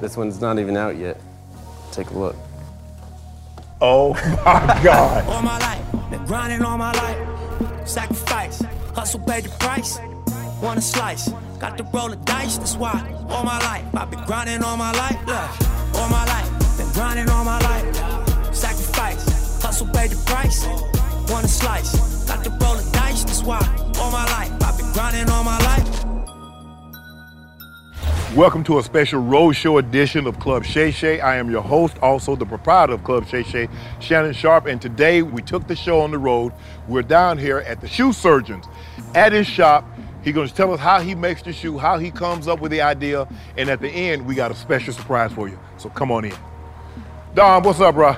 This one's not even out yet. Take a look. Oh my God. all my life, been grinding all my life. Sacrifice, hustle, pay the price. Want a slice, got to roll the dice. That's why all my life, I've been grinding all my life. Look, all my life, been grinding all my life. Sacrifice, hustle, pay the price. Want a slice, got to roll the dice. That's why all my life, I've been grinding all my life. Welcome to a special roadshow edition of Club Shay Shay. I am your host, also the proprietor of Club Shay Shay, Shannon Sharpe, and today we took the show on the road. We're down here at the shoe surgeons at his shop. He's going to tell us how he makes the shoe, how he comes up with the idea, and at the end, we got a special surprise for you. So come on in. Dom, what's up, bro?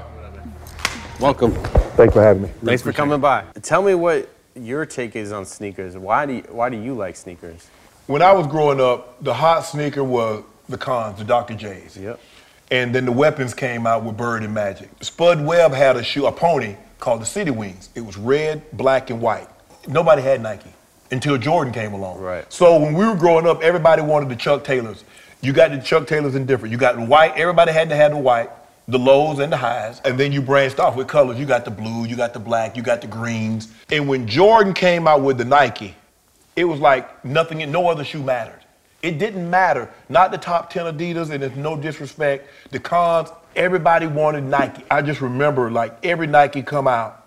Welcome. Thanks for having me. Thanks for coming by. Tell me what your take is on sneakers. Why do you, why do you like sneakers? When I was growing up, the hot sneaker was the cons, the Dr. J's. Yep. And then the weapons came out with Bird and Magic. Spud Webb had a shoe, a pony called the City Wings. It was red, black, and white. Nobody had Nike until Jordan came along. Right. So when we were growing up, everybody wanted the Chuck Taylors. You got the Chuck Taylors in different. You got the white, everybody had to have the white, the lows and the highs. And then you branched off with colors. You got the blue, you got the black, you got the greens. And when Jordan came out with the Nike, it was like nothing, no other shoe mattered. It didn't matter. Not the top 10 Adidas, and it's no disrespect. The cons, everybody wanted Nike. I just remember like every Nike come out,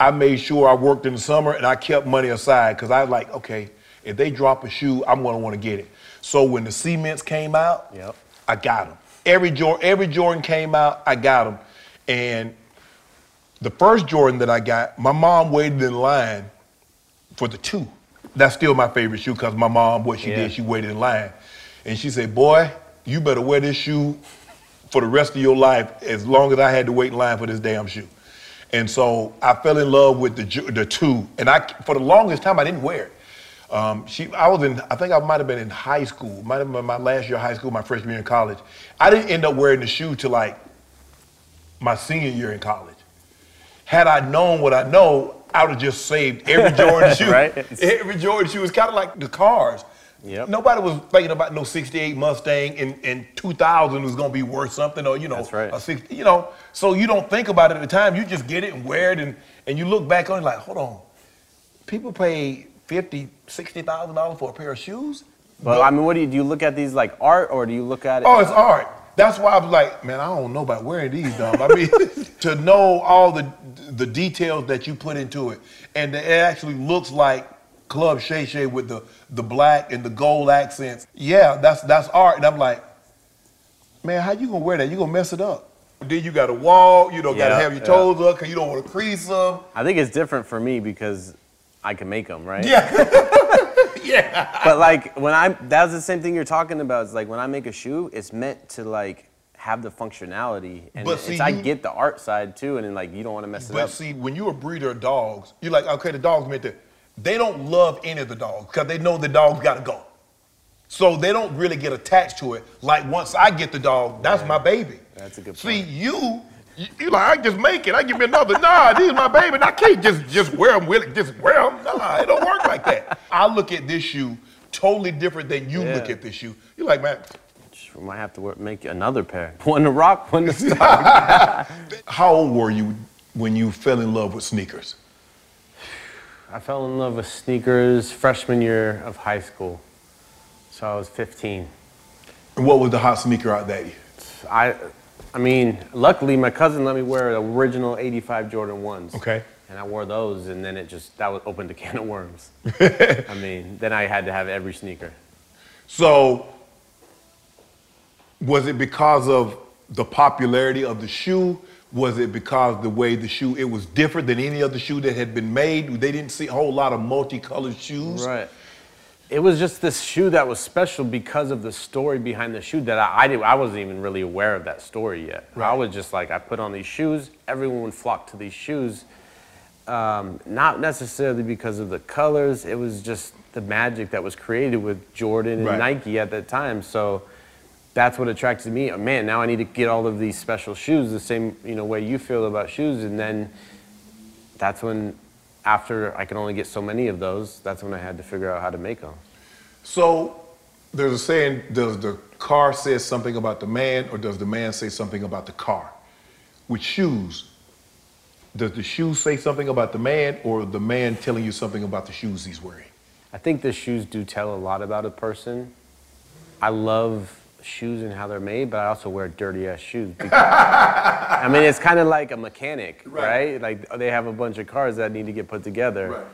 I made sure I worked in the summer and I kept money aside because I was like, okay, if they drop a shoe, I'm gonna wanna get it. So when the cements came out, Yep. I got them. Every Jordan, every Jordan came out, I got them. And the first Jordan that I got, my mom waited in line for the two. That's still my favorite shoe because my mom, what she Yeah. did, she waited in line. And she said, Boy, you better wear this shoe for the rest of your life as long as I had to wait in line for this damn shoe. And so I fell in love with the, the two. And I, for the longest time, I didn't wear it. Um, she, I was in, I think I might have been in high school, might have been my last year of high school, my freshman year in college. I didn't end up wearing the shoe till like my senior year in college. Had I known what I know, I would have just saved every Jordan shoe. Right. Every Jordan shoe. It's kind of like the cars. Yep. Nobody was thinking about no 68 Mustang in, in 2000 was going to be worth something or, you know, That's right. a 60, you know. So you don't think about it at the time. You just get it and wear it and, and you look back on it like, hold on. People pay 50, $60,000 for a pair of shoes? But I mean, what do you do? You look at these like art, or do you look at it? Oh, it's art. That's why I was like, man, I don't know about wearing these, dumb. I mean, to know all the the details that you put into it, and it actually looks like Club Shay Shay with the the black and the gold accents. Yeah, that's that's art. And I'm like, man, how you gonna wear that? You gonna mess it up? Then you gotta walk. You don't gotta have your yeah. toes up because you don't want to crease them. I think it's different for me because I can make them, right? Yeah, yeah. But like when I, that's the same thing you're talking about. It's like when I make a shoe, it's meant to like have the functionality, and But it's, see, I you- get the art side too, and then like you don't want to mess it But up. see, when you're a breeder of dogs, you're like, okay, the dog's meant to. They don't love any of the dogs because they know the dog's got to go. So they don't really get attached to it. Like once I get the dog, that's my baby. That's a good point. See, you, you, you like, I just make it. I give me another. Nah, these my baby. And I can't just just wear them with it. Just wear them. Nah, it don't work like that. I look at this shoe totally different than you look at this shoe. You're like, man, We might have to work, make another pair. One to rock, one to stock. how old were you when you fell in love with sneakers? I fell in love with sneakers freshman year of high school. So I was 15. And what was the hot sneaker out that year? I, I mean, luckily my cousin let me wear the original '85 Jordan ones. Okay. And I wore those, and then it just that was opened a can of worms. I mean, then I had to have every sneaker. So, was it because of the popularity of the shoe? Was it because the way the shoe it was different than any other shoe that had been made? They didn't see a whole lot of multicolored shoes. Right. It was just this shoe that was special because of the story behind the shoe that I, I did. I wasn't even really aware of that story yet. I was just like, I put on these shoes. Everyone would flock to these shoes. Um, not necessarily because of the colors. It was just the magic that was created with Jordan and Right. Nike at that time. So that's what attracted me. Man, now I need to get all of these special shoes the same you know way you feel about shoes. And then that's when, after I could only get so many of those, that's when I had to figure out how to make them. So, there's a saying: Does the car say something about the man, or does the man say something about the car? With shoes, does the shoe say something about the man, or the man telling you something about the shoes he's wearing? I think the shoes do tell a lot about a person. I love shoes and how they're made, but I also wear dirty ass shoes. because- I mean, it's kind of like a mechanic, right. Right. Like they have a bunch of cars that need to get put together. Right.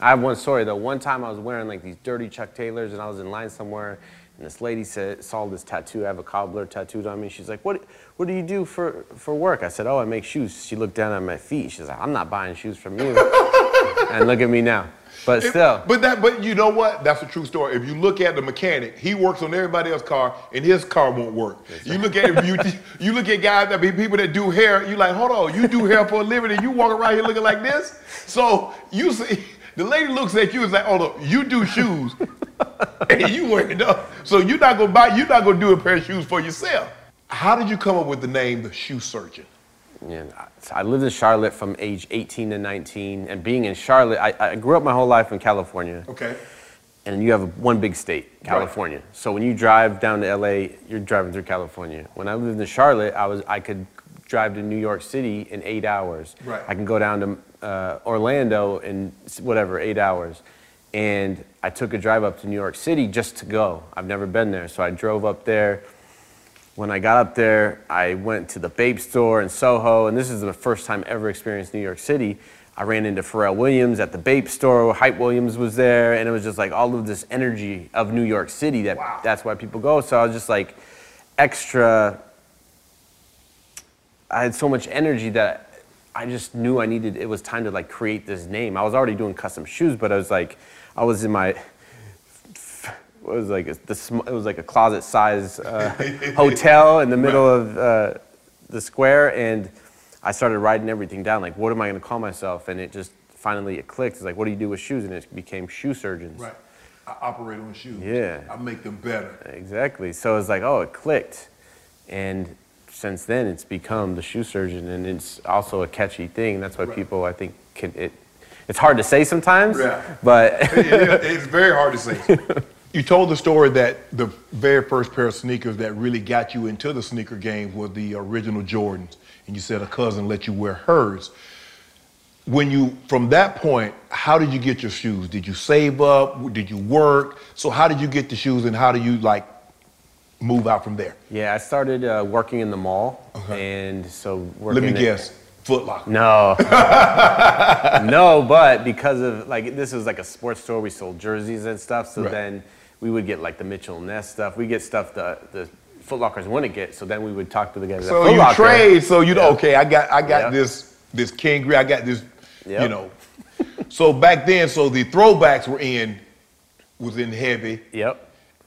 I have one story though. One time I was wearing like these dirty Chuck Taylors, and I was in line somewhere, and this lady said saw this tattoo. I have a cobbler tattooed on me. She's like, "What? What do you do for for work?" I said, "Oh, I make shoes." She looked down at my feet. She's like, "I'm not buying shoes from you." and look at me now. But still. But that, but you know what? That's a true story. If you look at the mechanic, he works on everybody else's car, and his car won't work. You look at if you you look at guys that be people that do hair. You like, hold on, you do hair for a living, and you walk around here looking like this. So you see, the lady looks at you and is like, hold on, you do shoes, and you wear it up. So you're not gonna buy, you're not gonna do a pair of shoes for yourself. How did you come up with the name, the Shoe Surgeon? Yeah, I lived in Charlotte from age 18 to 19, and being in Charlotte, I, I grew up my whole life in California. Okay. And you have one big state, California. So when you drive down to LA, you're driving through California. When I lived in Charlotte, I was I could drive to New York City in eight hours. Right. I can go down to uh, Orlando in whatever eight hours. And I took a drive up to New York City just to go. I've never been there, so I drove up there. When I got up there, I went to the BAPE store in Soho, and this is the first time ever experienced New York City. I ran into Pharrell Williams at the BAPE store. Hype Williams was there, and it was just like all of this energy of New York City. That Wow. that's why people go. So I was just like extra. I had so much energy that I just knew I needed. It was time to like create this name. I was already doing custom shoes, but I was like, I was in my it was like a, the, sm- it was like a closet size uh, hotel in the middle of uh, the square, and I started writing everything down. Like, what am I going to call myself? And it just finally it clicked. It's like, what do you do with shoes? And it became shoe surgeons. Right. I operate on shoes. Yeah. I make them better. Exactly. So it's like, oh, it clicked, and since then it's become the shoe surgeon, and it's also a catchy thing. That's why Right. people, I think, can it. It's hard to say sometimes, Yeah. but It- it- it's very hard to say. You told the story that the very first pair of sneakers that really got you into the sneaker game were the original Jordans, and you said a cousin let you wear hers. When you, from that point, how did you get your shoes? Did you save up? Did you work? So how did you get the shoes, and how do you like move out from there? yeah, I started uh, working in the mall, and so working. Let me guess, Foot Locker. No. no, but because of like this was like a sports store, we sold jerseys and stuff. So Right. then we would get like the Mitchell and Ness stuff. We get stuff the the Foot Lockers wouldn't get. So then we would talk to the guys. at So you trade, so you know, Yeah. okay, I got I got Yeah. this this King I got this, you know. so back then, so the throwbacks were in was in heavy, Yep.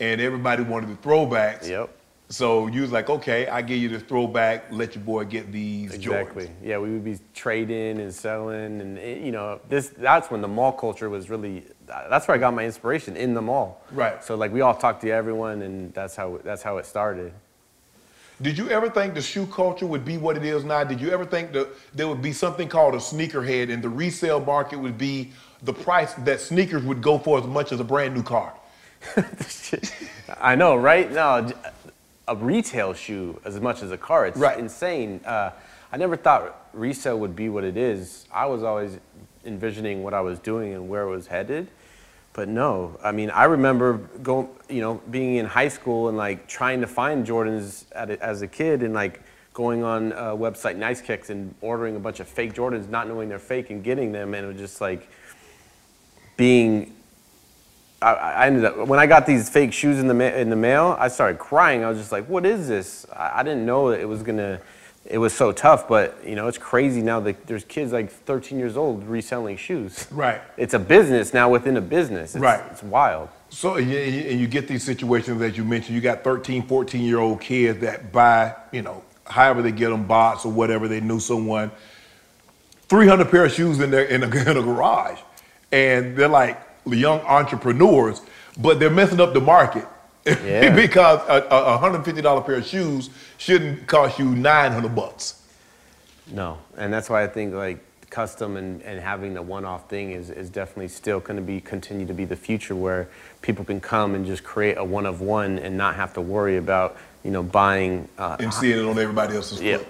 and everybody wanted the throwbacks. Yep. So you was like, okay, I give you the throwback, let your boy get these Exactly. Yeah, we would be trading and selling, and it, you know, this that's when the mall culture was really. That's where I got my inspiration in the mall. Right. So like we all talked to everyone, and that's how that's how it started. Did you ever think the shoe culture would be what it is now? Did you ever think that there would be something called a sneakerhead and the resale market would be the price that sneakers would go for as much as a brand new car? I know, right? No, a retail shoe as much as a car. It's Right. insane. Uh, I never thought resale would be what it is. I was always envisioning what I was doing and where it was headed. but no, I mean, I remember going, you know, being in high school and like trying to find Jordans at a, as a kid and like going on a website Nice Kicks and ordering a bunch of fake Jordans, not knowing they're fake and getting them, and it was just like being. I, I ended up when I got these fake shoes in the ma- in the mail. I started crying. I was just like, "What is this?" I, I didn't know that it was gonna. It was so tough, but you know, it's crazy now that there's kids like 13 years old reselling shoes. Right. It's a business now within a business. It's, Right. It's wild. So and you, and you get these situations that you mentioned. You got 13, 14 year old kids that buy, you know, however they get them bots or whatever. They knew someone. 300 pair of shoes in their in a, in a garage, and they're like young entrepreneurs, but they're messing up the market. Yeah. because a, a $150 pair of shoes shouldn't cost you 900 bucks. No, and that's why I think like custom and, and having the one-off thing is, is definitely still going to be continue to be the future where people can come and just create a one of one and not have to worry about you know buying. Uh, and seeing it on everybody else's Yep. foot.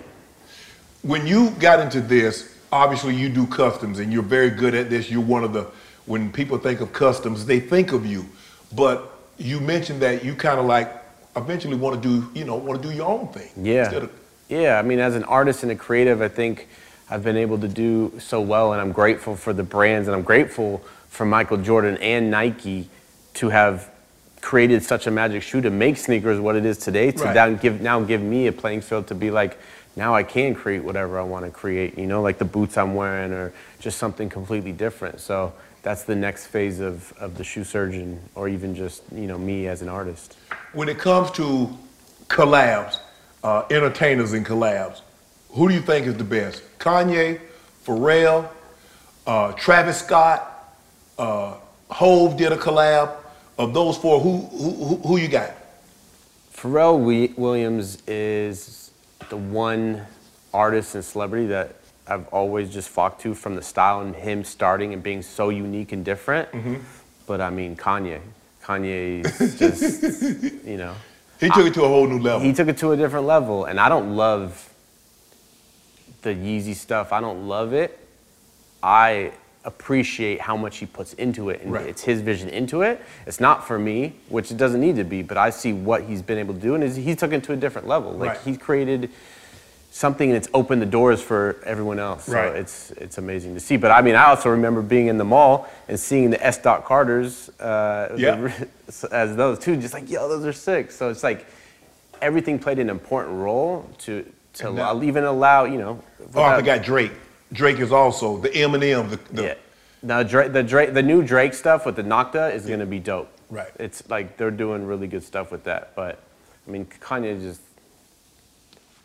When you got into this, obviously you do customs and you're very good at this. You're one of the when people think of customs, they think of you. But you mentioned that you kind of like eventually want to do, you know, want to do your own thing. Yeah. Of, Yeah, I mean, as an artist and a creative, I think I've been able to do so well, and I'm grateful for the brands, and I'm grateful for Michael Jordan and Nike to have created such a magic shoe to make sneakers what it is today. To Right. now give now give me a playing field to be like, now I can create whatever I want to create. You know, like the boots I'm wearing, or just something completely different. So that's the next phase of, of the shoe surgeon, or even just you know me as an artist. when it comes to collabs, uh, entertainers and collabs, who do you think is the best? Kanye, Pharrell, uh, Travis Scott, uh, Hove did a collab. Of those four, who who, who, who you got? Pharrell Williams is the one artist and celebrity that I've always just flocked to from the style and him starting and being so unique and different. Mm-hmm. But I mean, Kanye. Kanye's just, you know, He took it to a whole new level. he took it to a different level. And I don't love the Yeezy stuff. I don't love it. I appreciate how much he puts into it and Right. it's his vision into it. It's not for me, which it doesn't need to be, but I see what he's been able to do and is- he took it to a different level. Like Right. he's created something and it's opened the doors for everyone else. So Right. it's it's amazing to see. But I mean, I also remember being in the mall and seeing the S. Dot Carters uh, Yeah. as those too, just like yo, those are sick. So it's like everything played an important role to to allow, even allow you know. oh, I forgot Drake. Drake is also the Eminem. The, the Yeah. Now Drake, the Drake, the new Drake stuff with the Nocta is gonna be dope. Right. It's like they're doing really good stuff with that. But I mean, Kanye just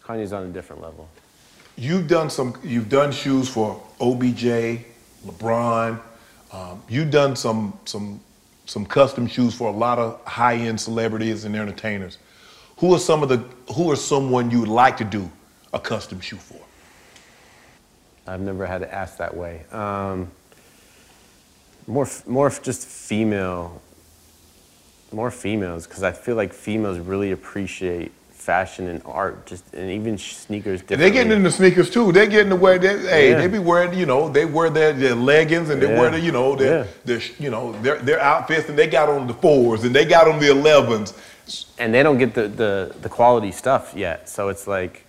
Kanye's on a different level. You've done some. You've done shoes for OBJ, LeBron. Um, you've done some some some custom shoes for a lot of high end celebrities and entertainers. Who are some of the? Who are someone you would like to do a custom shoe for? I've never had to ask that way. Um, more, more just female, more females, because I feel like females really appreciate fashion and art, just and even sneakers. And they're getting into sneakers too. They're getting to wear. They, hey, Yeah. they be wearing. You know, they wear their, their leggings and they Yeah. wear the. You know, their, Yeah. their you know their their outfits and they got on the fours and they got on the elevens. and they don't get the, the, the quality stuff yet. So it's like,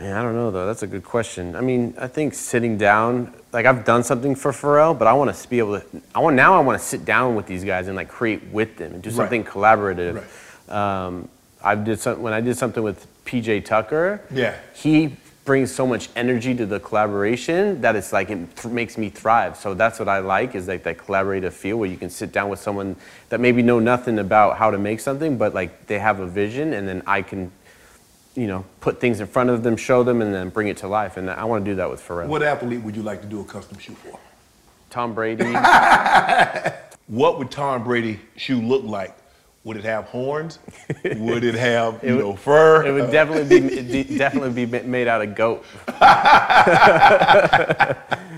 man, I don't know though. That's a good question. I mean, I think sitting down, like I've done something for Pharrell, but I want to be able to. I want now. I want to sit down with these guys and like create with them and do Right. something collaborative. Um, I did some when I did something with PJ Tucker. Yeah. He brings so much energy to the collaboration that it's like it th- makes me thrive. So that's what I like is like that collaborative feel where you can sit down with someone that maybe know nothing about how to make something, but like they have a vision, and then I can, you know, put things in front of them, show them, and then bring it to life. And I want to do that with Pharrell. What athlete would you like to do a custom shoe for? Tom Brady. What would Tom Brady shoe look like? Would it have horns? would it have you would- know fur? It would definitely be de- definitely be made out of goat.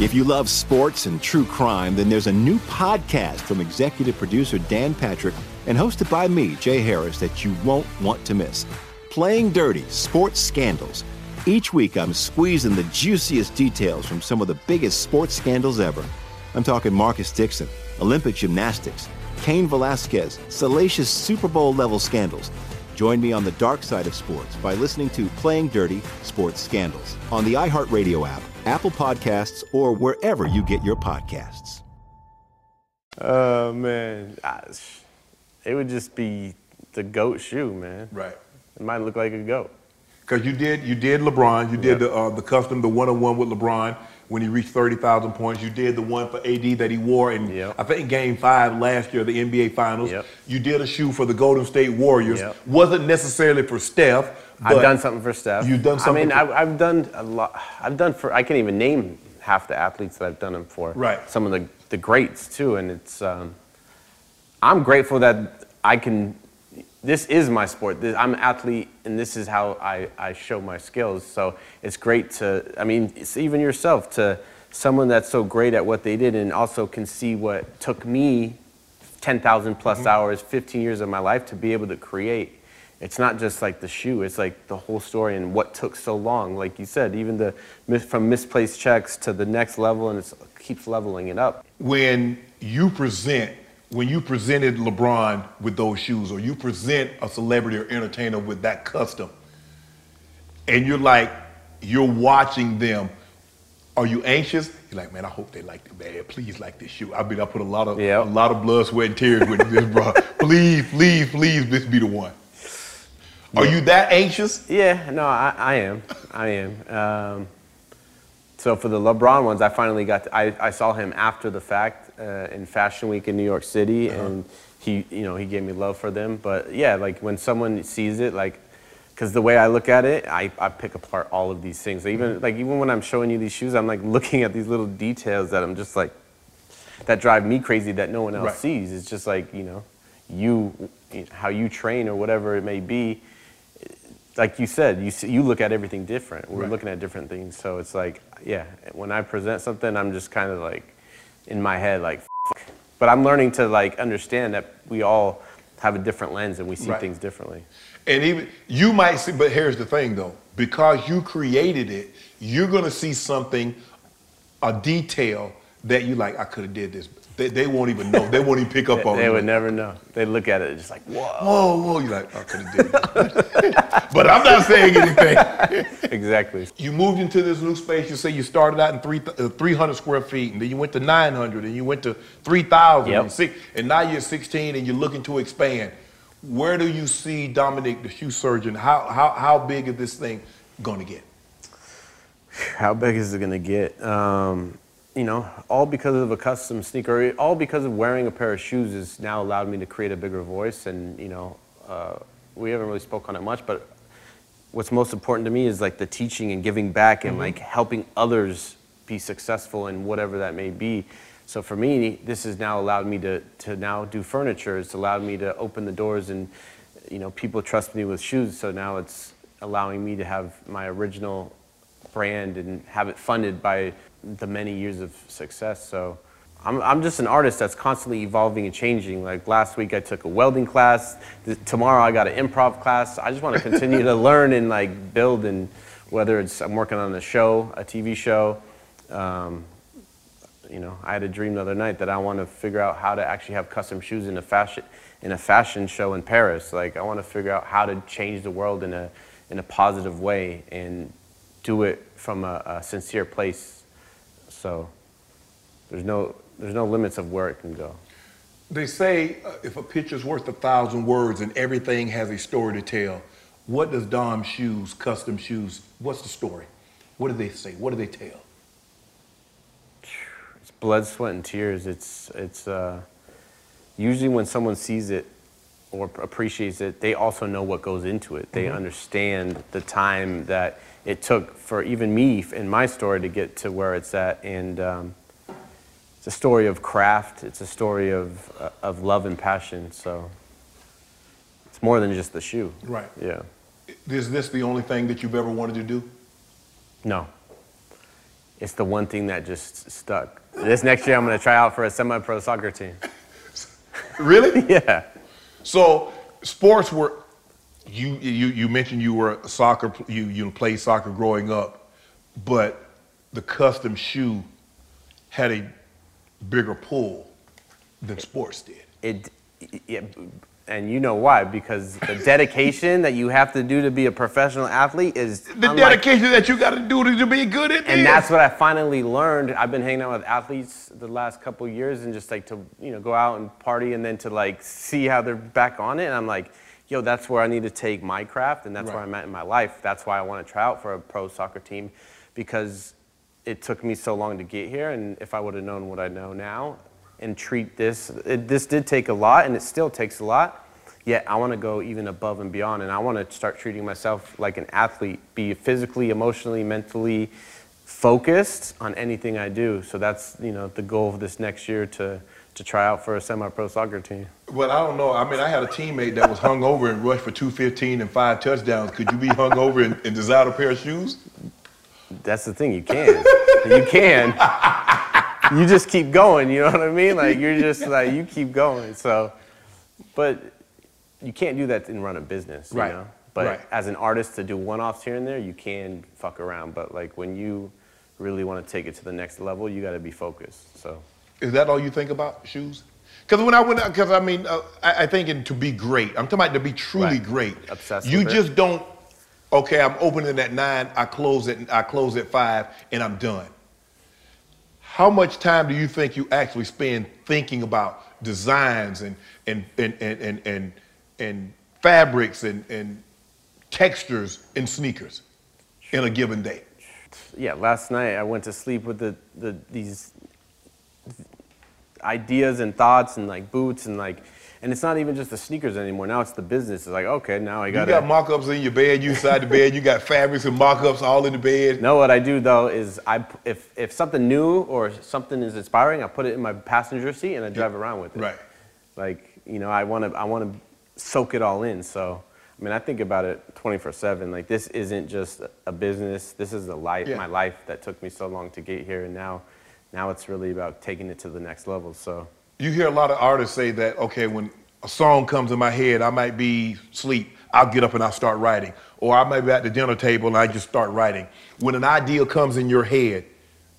If you love sports and true crime, then there's a new podcast from executive producer Dan Patrick and hosted by me, Jay Harris, that you won't want to miss. Playing Dirty Sports Scandals. Each week, I'm squeezing the juiciest details from some of the biggest sports scandals ever. I'm talking Marcus Dixon, Olympic gymnastics, Cain Velasquez, salacious Super Bowl level scandals. Join me on the dark side of sports by listening to Playing Dirty Sports Scandals on the iHeartRadio app, Apple Podcasts, or wherever you get your podcasts. Oh man, it would just be the goat shoe, man. Right. It might look like a goat. Because you did you did LeBron, you did Yep. the uh, the custom, the one on one with LeBron when he reached thirty thousand points. You did the one for AD that he wore in Yep. I think Game Five last year, the NBA Finals. Yep. You did a shoe for the Golden State Warriors. Yep. Wasn't necessarily for Steph. I've done something for Steph. You've done something. I mean, for- I've, I've done a lot. I've done for. I can't even name half the athletes that I've done them for. Right. Some of the the greats too, and it's. Um, I'm grateful that I can. This is my sport. This, I'm an athlete, and this is how I, I show my skills. So it's great to. I mean, it's even yourself to someone that's so great at what they did, and also can see what took me 10,000 plus Mm-hmm. hours, 15 years of my life to be able to create. It's not just like the shoe, it's like the whole story and what took so long. Like you said, even the from misplaced checks to the next level, and it keeps leveling it up. when you present when you presented LeBron with those shoes, or you present a celebrity or entertainer with that custom, and you're like, you're watching them, are you anxious? You're like, man, I hope they like the man. Please like this shoe. I mean, I put a lot of Yep. a lot of blood, sweat, and tears with this, bro. Please, please, please, this be the one. Are you that anxious? Yeah, no, I, I am. I am. Um, so for the LeBron ones, I finally got. To, I, I saw him after the fact uh, in Fashion Week in New York City, and he, you know, he gave me love for them. But yeah, like when someone sees it, like, because the way I look at it, I, I pick apart all of these things. Even like even when I'm showing you these shoes, I'm like looking at these little details that I'm just like, that drive me crazy that no one else Right. sees. It's just like you know, you, how you train or whatever it may be like you said, you see, you look at everything different. We're Right. looking at different things, so it's like, yeah. When I present something, I'm just kind of like in my head, like, F-. but I'm learning to like understand that we all have a different lens and we see Right. things differently. And even you might see, but here's the thing though, because you created it, you're gonna see something, a detail that you like. I could have did this. They, they won't even know. They won't even pick up on it. They would never know. They look at it just like, whoa. Whoa, whoa! You're like, I could have did that. but I'm not saying anything. Exactly. you moved into this new space. You say you started out in three, uh, 300 square feet, and then you went to 900, and you went to 3,000, Yep. and, six, and now you're 16, and you're looking to expand. Where do you see Dominic, the shoe surgeon? How how how big is this thing going to get? How big is it gonna get? Um, you know, all because of a custom sneaker, all because of wearing a pair of shoes has now allowed me to create a bigger voice. And you know, uh, we haven't really spoke on it much, but what's most important to me is like the teaching and giving back and like helping others be successful in whatever that may be. So for me, this has now allowed me to, to now do furniture. It's allowed me to open the doors and, you know, people trust me with shoes. So now it's allowing me to have my original brand and have it funded by the many years of success. So I'm, I'm just an artist that's constantly evolving and changing. Like last week I took a welding class. Th- tomorrow I got an improv class. I just want to continue to learn and like build and whether it's I'm working on a show, a TV show. Um, you know, I had a dream the other night that I want to figure out how to actually have custom shoes in a fashion in a fashion show in Paris. Like I want to figure out how to change the world in a in a positive way and do it from a, a sincere place. So there's no there's no limits of where it can go. They say uh, if a picture's worth a thousand words and everything has a story to tell, what does Dom Shoes, custom shoes, what's the story? What do they say? What do they tell? It's blood, sweat, and tears. It's it's uh, usually when someone sees it or appreciates it, they also know what goes into it. They understand the time that it took for even me in my story to get to where it's at, and um, it's a story of craft. It's a story of uh, of love and passion. So it's more than just the shoe. Right. Yeah. Is this the only thing that you've ever wanted to do? No. It's the one thing that just stuck. This next year, I'm going to try out for a semi-pro soccer team. Really? Yeah. So sports were you you you mentioned you were a soccer you you played soccer growing up, but the custom shoe had a bigger pull than sports did. It, yeah, and you know why? Because the dedication that you have to do to be a professional athlete is The unlike- dedication that you got to do to, be good at and this. that's what I finally learned. I've been hanging out with athletes the last couple of years and just like to you know go out and party and then to like see how they're back on it. And I'm like, yo, that's where I need to take my craft and that's where I'm at in my life. That's why I want to try out for a pro soccer team because it took me so long to get here. And if I would have known what I know now and treat this, it, this did take a lot and it still takes a lot. Yet I want to go even above and beyond, and I want to start treating myself like an athlete, be physically, emotionally, mentally focused on anything I do. So that's you know the goal of this next year to to try out for a semi-pro soccer team. Well, I don't know. I mean, I had a teammate that was hung over and rushed for 215 and five touchdowns. Could you be hung over and, and design a pair of shoes? That's the thing, you can, you can. You just keep going. You know what I mean? Like you're just like you keep going. So, but you can't do that and run a business. You Right. know? But Right. as an artist, to do one-offs here and there, you can fuck around. But like when you really want to take it to the next level, you got to be focused. So. Is that all you think about shoes? Because when I went, because I mean, uh, I, I think in, to be great, I'm talking about to be truly Right. great. Obsessed you with it. just don't. Okay, I'm opening at nine. I close at I close at five, and I'm done. How much time do you think you actually spend thinking about designs and and and and and and, and fabrics and, and textures in sneakers in a given day? yeah, last night I went to sleep with the, the these ideas and thoughts and like boots and like, and it's not even just the sneakers anymore. Now it's the business. It's like, okay, now I got. You got mock-ups in your bed. You inside the bed. You got fabrics and mock-ups all in the bed. No, what I do though is I, if if something new or something is inspiring, I put it in my passenger seat and I drive around with it. Right. Like you know, I want to I want to soak it all in. So I mean, I think about it 24/7. Like this isn't just a business. This is a life, Yeah. my life that took me so long to get here, and now now it's really about taking it to the next level. So You hear a lot of artists say that, okay, when a song comes in my head, I might be asleep. I'll get up and I'll start writing. Or I might be at the dinner table and I just start writing. When an idea comes in your head,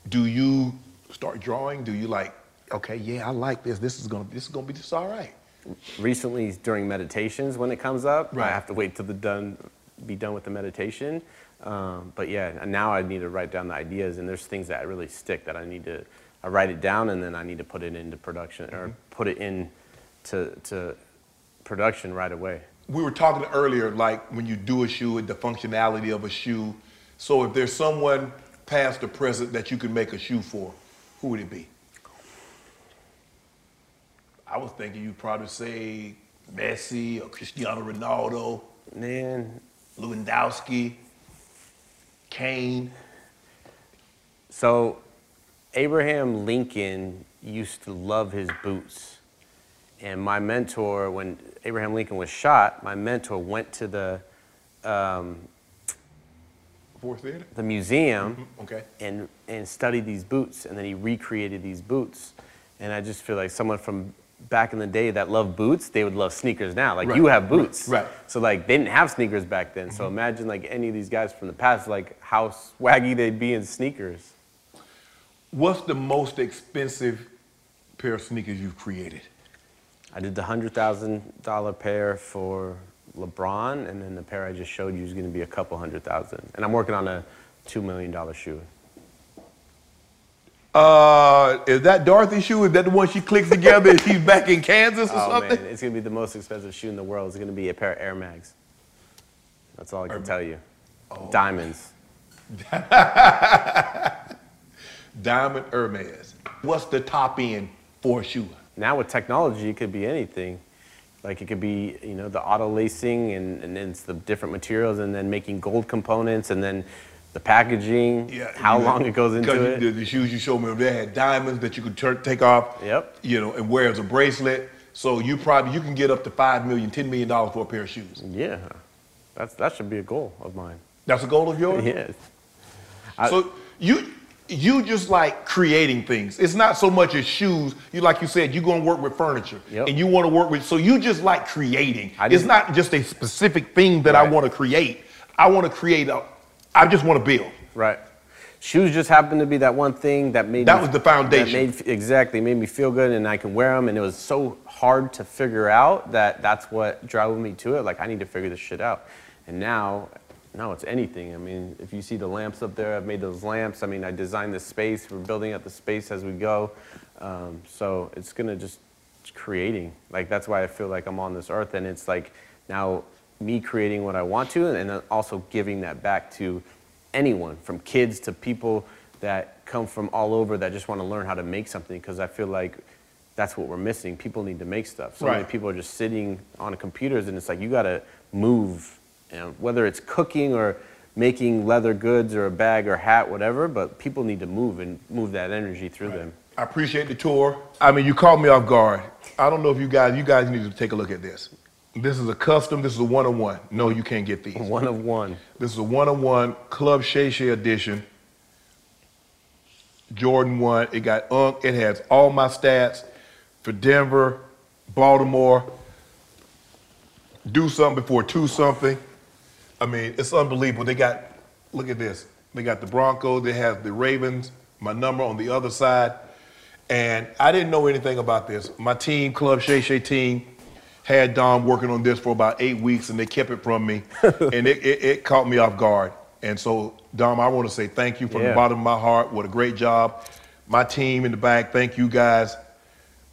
do you start drawing? Do you like, okay, yeah, I like this. This is gonna this is gonna be just all right. recently during meditations when it comes up Right. i have to wait till the done be done with the meditation um, but yeah and now i need to write down the ideas and there's things that really stick that i need to i write it down and then i need to put it into production or put it in to, to production right away. We were talking earlier, like when you do a shoe, the functionality of a shoe. So if there's someone past or present that you could make a shoe for, who would it be? I was thinking you'd probably say Messi or Cristiano Ronaldo, man. Lewandowski, Kane. So, Abraham Lincoln used to love his boots. And my mentor, when Abraham Lincoln was shot, my mentor went to the, um, Ford's theater? the museum Mm-hmm. Okay. and, and studied these boots. And then he recreated these boots. And I just feel like someone from back in the day that loved boots, they would love sneakers now. Like Right, you have boots. right. Mm-hmm. So like they didn't have sneakers back then. So imagine like any of these guys from the past, like how swaggy they'd be in sneakers. What's the most expensive pair of sneakers you've created? I did the hundred thousand dollar pair for LeBron, and then the pair I just showed you is going to be a couple hundred thousand. And I'm working on a two million dollar shoe. Uh, is that Dorothy shoe? Is that the one she clicks together and she's back in Kansas or Oh something? man, it's going to be the most expensive shoe in the world. It's going to be a pair of Air Mags. That's all I can tell you. Oh. Diamonds. Diamond Hermes. What's the top end for a shoe? Now with technology, it could be anything. Like it could be, you know, the auto lacing and, and then it's the different materials and then making gold components and then the packaging, yeah, how long it goes into you- it. The, the shoes you showed me, they had diamonds that you could turn, take off. Yep. You know, and wear as a bracelet. So you probably you can get up to five million, ten million dollars for a pair of shoes. Yeah, that's, that should be a goal of mine. That's a goal of yours. Yes. I- So you you just like creating things. It's not so much as shoes. You like you said, you're gonna work with furniture, Yep. and you want to work with. So you just like creating. I It's not just a specific thing that I want to create. I want to create a. I just want to build. Right. Shoes just happened to be that one thing that made That me- was the foundation. That made, exactly made me feel good, and I can wear them. And it was so hard to figure out that that's what drove me to it. Like I need to figure this shit out. And now, now it's anything. I mean, if you see the lamps up there, I've made those lamps. I mean, I designed the space. We're building up the space as we go. Um, so it's gonna just it's creating. Like that's why I feel like I'm on this earth, and it's like now me creating what I want to, and then also giving that back to anyone, from kids to people that come from all over that just want to learn how to make something. Because I feel like that's what we're missing. People need to make stuff. So many people are just sitting on computers, and it's like you got to move, you know, whether it's cooking or making leather goods or a bag or hat, whatever. But people need to move and move that energy through them. I appreciate the tour. I mean, you caught me off guard. I don't know if you guys, you guys need to take a look at this. This is a custom. This is a one-on-one. No, you can't get these. One of one. This is a one-on-one Club Shay Shay edition. Jordan one. It got Unc. It has all my stats for Denver, Baltimore. Do something before two something. I mean, it's unbelievable. They got, look at this. They got the Broncos. They have the Ravens. My number on the other side. And I didn't know anything about this. My team, Club Shay Shay team, had Dom working on this for about eight weeks, and they kept it from me, and it, it, it caught me off guard. And so, Dom, I want to say thank you from the bottom of my heart. What a great job. My team in the back, thank you guys.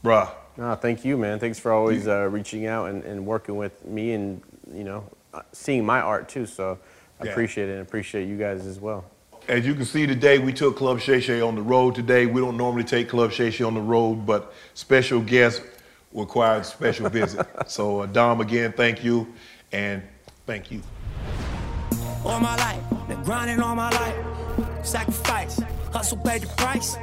Bruh, No, thank you, man. Thanks for always uh, reaching out and, and working with me and, you know, seeing my art too. So I Yeah. appreciate it and appreciate you guys as well. As you can see today, we took Club Shay Shay on the road today. We don't normally take Club Shay Shay on the road, but special guests required special visit. So, uh, Dom, again, thank you, and thank you. all my life. Been grinding all my life. Sacrifice, hustle paid the price.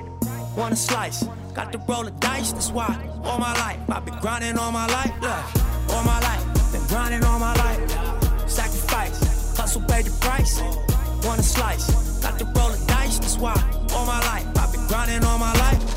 Want a slice, got to roll the dice. That's why all my life I've been grinding all my life. Look, all my life, been grinding all my life. Sacrifice, hustle paid the price. Want a slice, got to roll the dice. That's why all my life I've been grinding all my life.